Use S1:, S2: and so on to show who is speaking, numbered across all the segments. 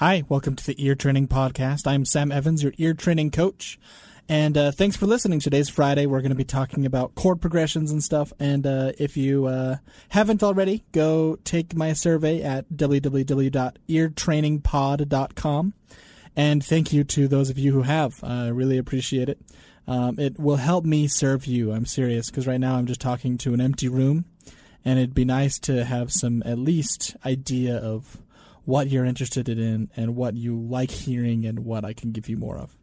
S1: Hi, welcome to the Ear Training Podcast. I'm Sam Evans, your ear training coach. And uh, thanks for listening. Today's Friday. We're going to be talking about chord progressions and stuff. And uh, if you uh, haven't already, go take my survey at www.eartrainingpod.com. And thank you to those of you who have. I really appreciate it. Um, it will help me serve you. I'm serious because right now I'm just talking to an empty room, and it'd be nice to have some at least idea of what you're interested in and what you like hearing and what I can give you more of.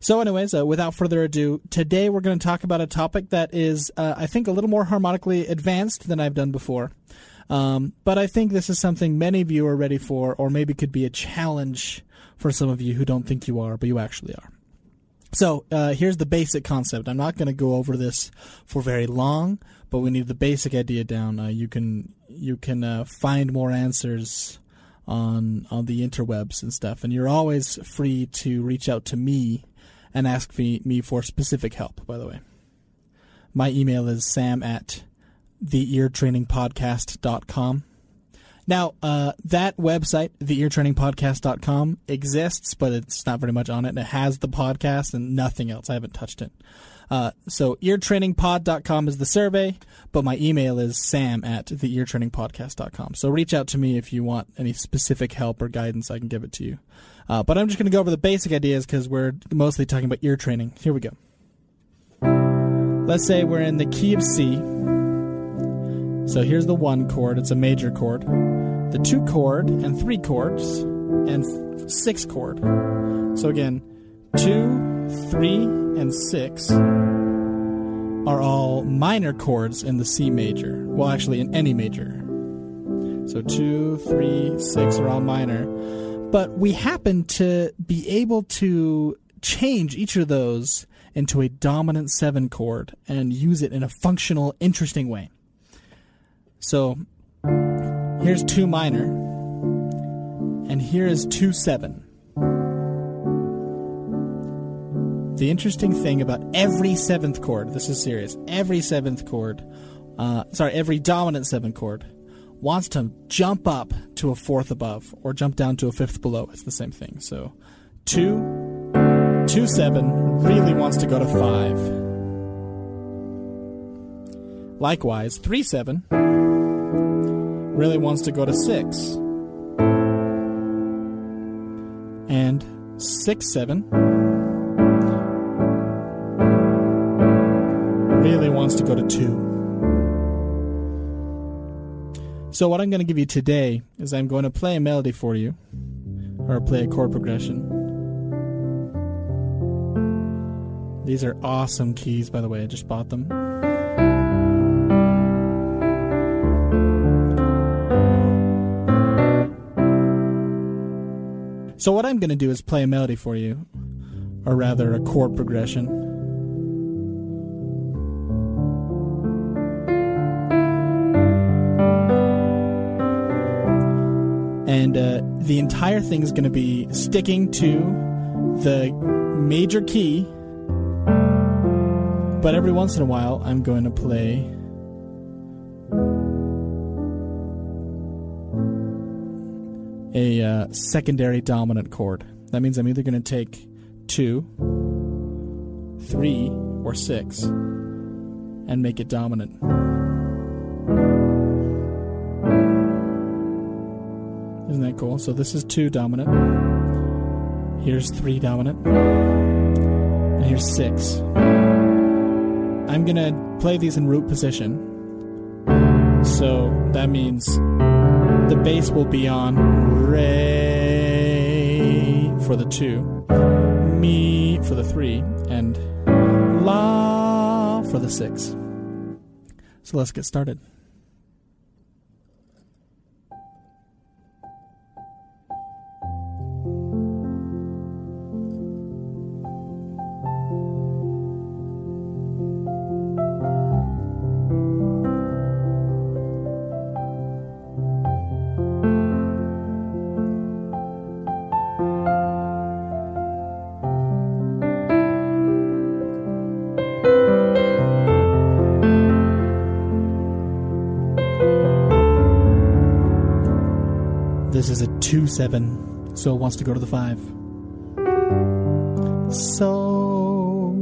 S1: So, anyways, uh, without further ado, today we're going to talk about a topic that is, uh, I think, a little more harmonically advanced than I've done before. Um, but I think this is something many of you are ready for, or maybe could be a challenge for some of you who don't think you are, but you actually are. So uh, here's the basic concept. I'm not going to go over this for very long, but we need the basic idea down. Uh, you can you can uh, find more answers on on the interwebs and stuff, and you're always free to reach out to me and ask me, me for specific help. By the way, my email is sam at theeartrainingpodcast.com. Now, uh, that website, theeartrainingpodcast.com, exists, but it's not very much on it. And it has the podcast and nothing else. I haven't touched it. Uh, so eartrainingpod.com is the survey, but my email is sam at theeartrainingpodcast.com. So reach out to me if you want any specific help or guidance. I can give it to you. Uh, but I'm just going to go over the basic ideas because we're mostly talking about ear training. Here we go. Let's say we're in the key of C. So here's the one chord, it's a major chord the two chord and three chords and six chord. So again, two, three, and six are all minor chords in the C major. Well, actually, in any major. So two, three, six are all minor. But we happen to be able to change each of those into a dominant seven chord and use it in a functional, interesting way. So Here's 2 minor, and here is 2 7. The interesting thing about every seventh chord, this is serious, every seventh chord, uh, sorry, every dominant seventh chord wants to jump up to a fourth above or jump down to a fifth below. It's the same thing. So 2, 2 7 really wants to go to 5. Likewise, 3 7 really wants to go to 6. And 6 7 to go to 2. So, what I'm going to give you today is I'm going to play a melody for you, or play a chord progression. These are awesome keys, by the way. I just bought them. So what I'm going to do is play a melody for you, or rather a chord progression. Entire thing is going to be sticking to the major key, but every once in a while I'm going to play a uh, secondary dominant chord. That means I'm either going to take two, three, or six and make it dominant. Isn't that cool? So this is two dominant. Here's three dominant. And here's six. I'm going to play these in root position. So that means the bass will be on re for the two, mi for the three, and la for the six. So let's get started. 2 7 So it wants to go to the five. So.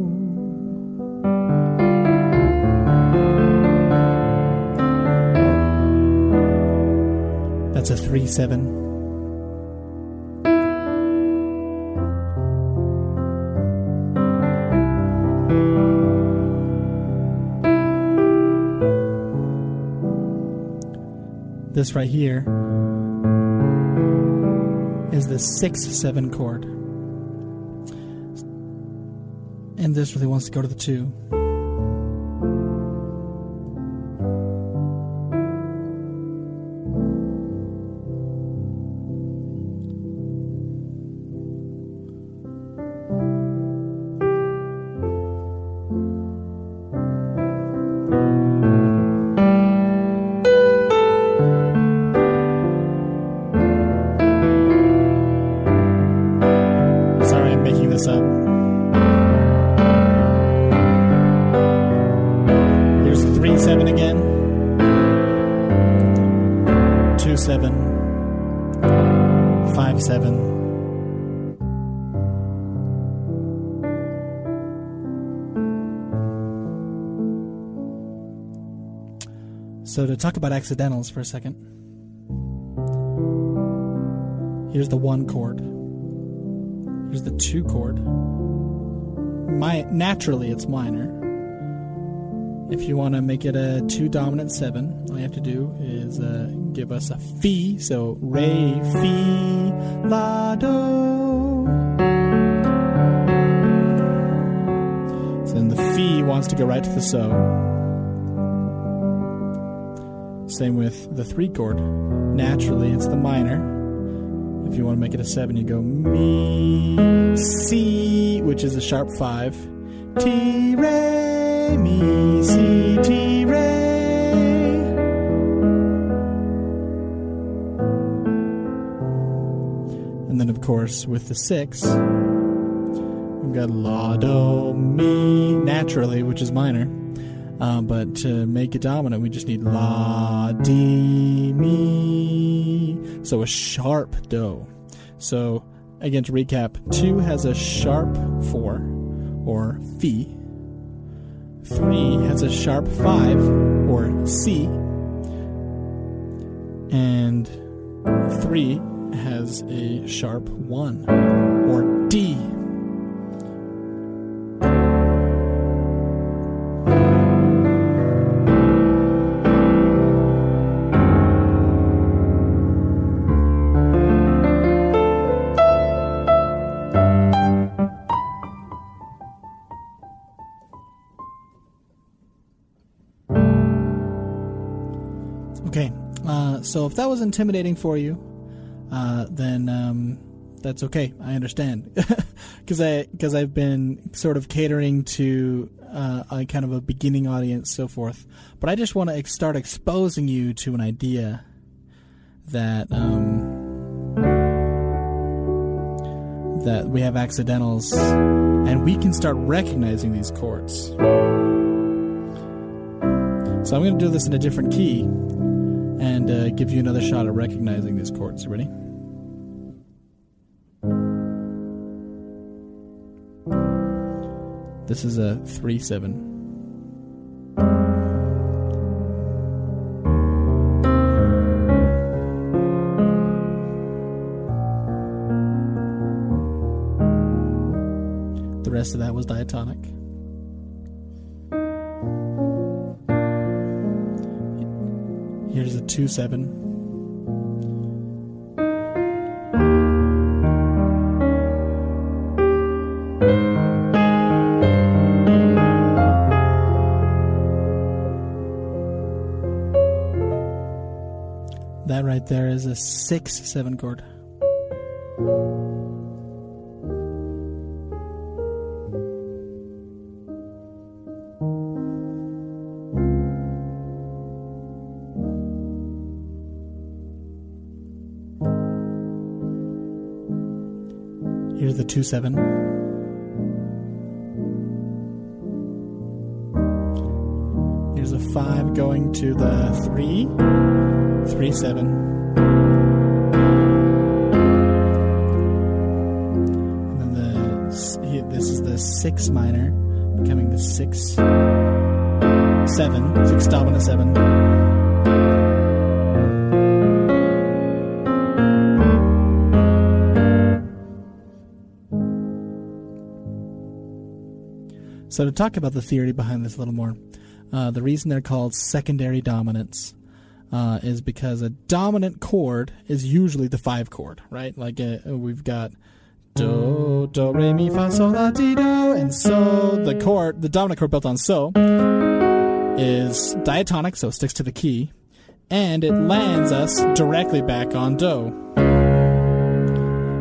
S1: That's a 3 7. This right here is the 6 7 chord. And this really wants to go to the 2. 5 7. So, to talk about accidentals for a second, here's the 1 chord. Here's the two chord. My naturally it's minor. If you want to make it a two dominant seven, all you have to do is uh, give us a fi. So re fi la do. So then the fi wants to go right to the so. Same with the three chord. Naturally, it's the minor. If you want to make it a seven, you go mi si, which is a sharp five. Ti re mi si ti re. And then, of course, with the six, we've got la do mi naturally, which is minor. Uh, but to make it dominant, we just need la di mi. So a sharp do. So again, to recap, two has a sharp four or fi. Three has a sharp five or si. And three has a sharp one or Okay, uh, so if that was intimidating for you, uh, then um, that's okay. I understand because I because I've been sort of catering to uh, a kind of a beginning audience, so forth. But I just want to ex- start exposing you to an idea that um, that we have accidentals, and we can start recognizing these chords. So I'm going to do this in a different key and uh, give you another shot at recognizing these chords. You ready? This is a 3 7. The rest of that was diatonic. 2 7. That right there is a 6 7 chord. Here's the 2 7. Here's a 5 going to the 3, 3 7. And then the, this is the 6 minor, becoming the 6 7, 6 dominant 7. So to talk about the theory behind this a little more, uh, the reason they're called secondary dominants uh, is because a dominant chord is usually the five chord, right? Like uh, we've got do, do, re, mi, fa, sol, la, do, and so. The chord, the dominant chord built on so, is diatonic, so it sticks to the key, and it lands us directly back on do.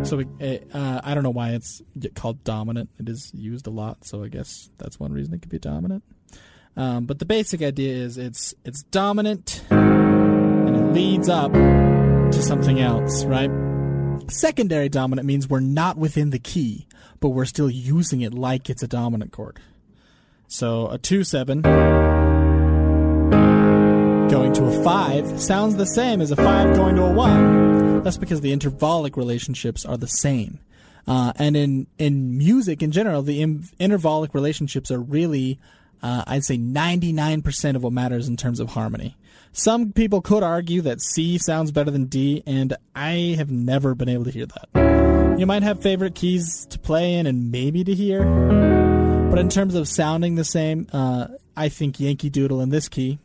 S1: So we, uh, I don't know why it's called dominant. It is used a lot, so I guess that's one reason it could be dominant. Um, but the basic idea is it's it's dominant and it leads up to something else, right? Secondary dominant means we're not within the key, but we're still using it like it's a dominant chord. So a 2 7 going to a 5 sounds the same as a 5 going to a 1. That's because the intervallic relationships are the same. Uh, and in, in music in general, the Im- intervallic relationships are really, uh, I'd say, 99% of what matters in terms of harmony. Some people could argue that C sounds better than D, and I have never been able to hear that. You might have favorite keys to play in and maybe to hear, but in terms of sounding the same, uh, I think Yankee Doodle in this key.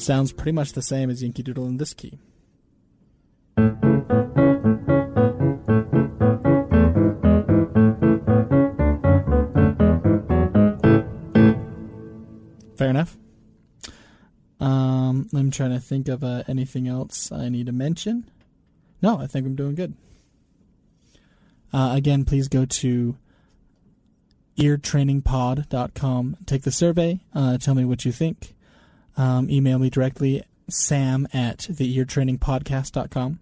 S1: Sounds pretty much the same as Yankee Doodle in this key. Fair enough. Um, I'm trying to think of uh, anything else I need to mention. No, I think I'm doing good. Uh, again, please go to eartrainingpod.com. Take the survey. Uh, tell me what you think. Um, email me directly, sam at theeartrainingpodcast.com.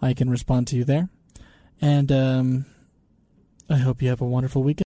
S1: I can respond to you there. And um, I hope you have a wonderful weekend.